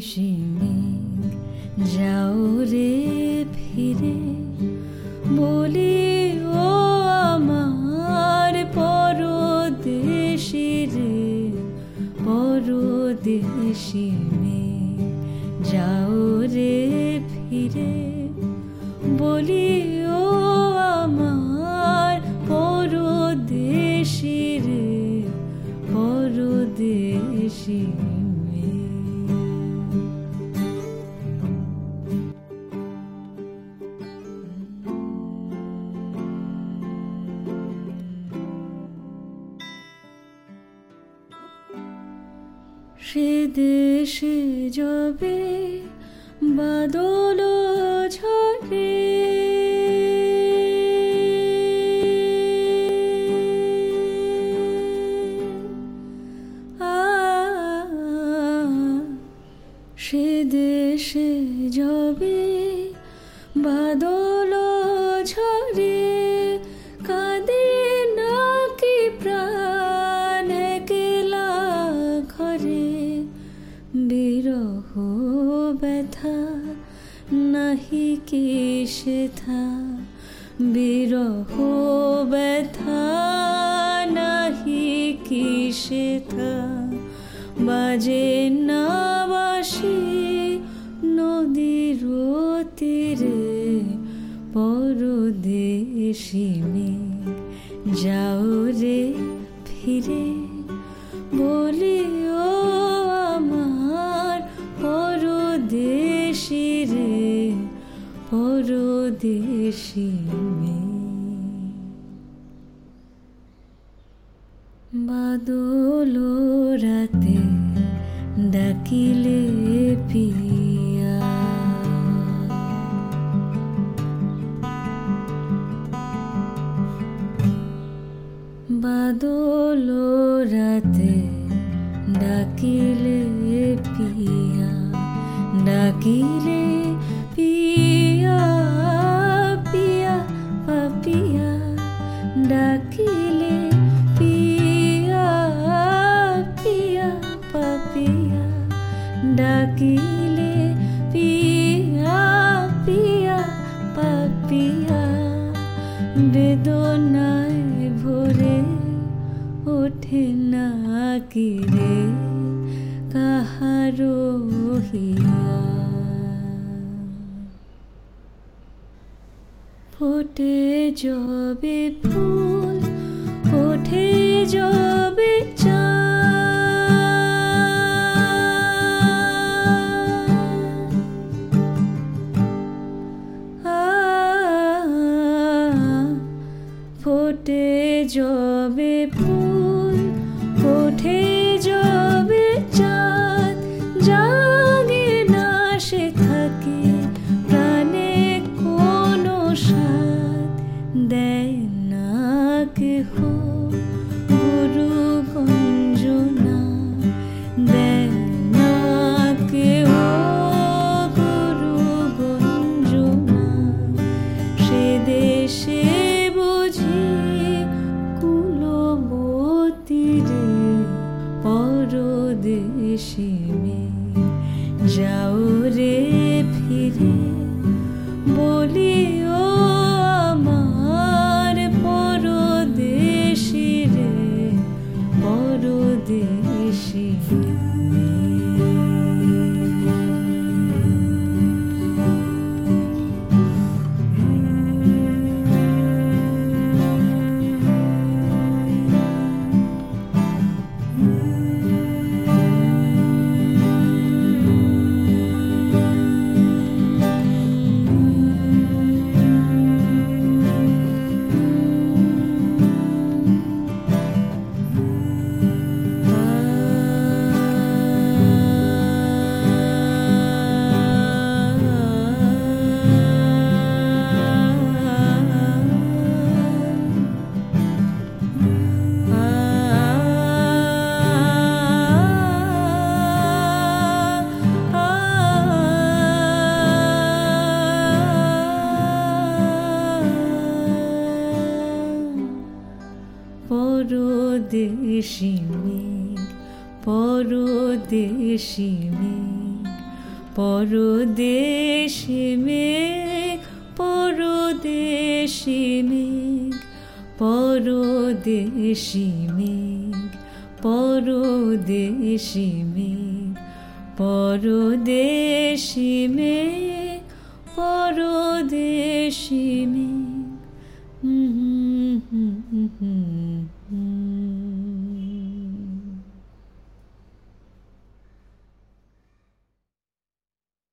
সিমিক যাও রে ফিরে। বলি, ও আমার পরদেশি রে, পরদেশি মে যাও রে ফিরে। বলি দেশে যাবে বাদল ঝরে। সে দেশে যাবে বাদল কি সেথা বিরহ ব্যথা নাহি কি সেথা বাজে না বাসি নদীর তীরে পরদেশি মেঘ যাও রে ফিরে। বাদল রাতে ডাকিলে পিয়া। বাদল রাতে ডাকিলে পিয়া ডাকিলে ডাকিলে, পিয়া পিয়া, পাপিয়া, বেদনায় ভরে ওঠে না কি রে কাহারো হিয়া। ফোটে জবে ফুল, ওঠে জবে ফোটে she পরদেশি মেঘ পরদেশি মেঘ পরদেশি মেঘ পরদেশি মেঘ পরদেশি মেঘ পরদেশি মেঘ হুম হুম হুম হুম।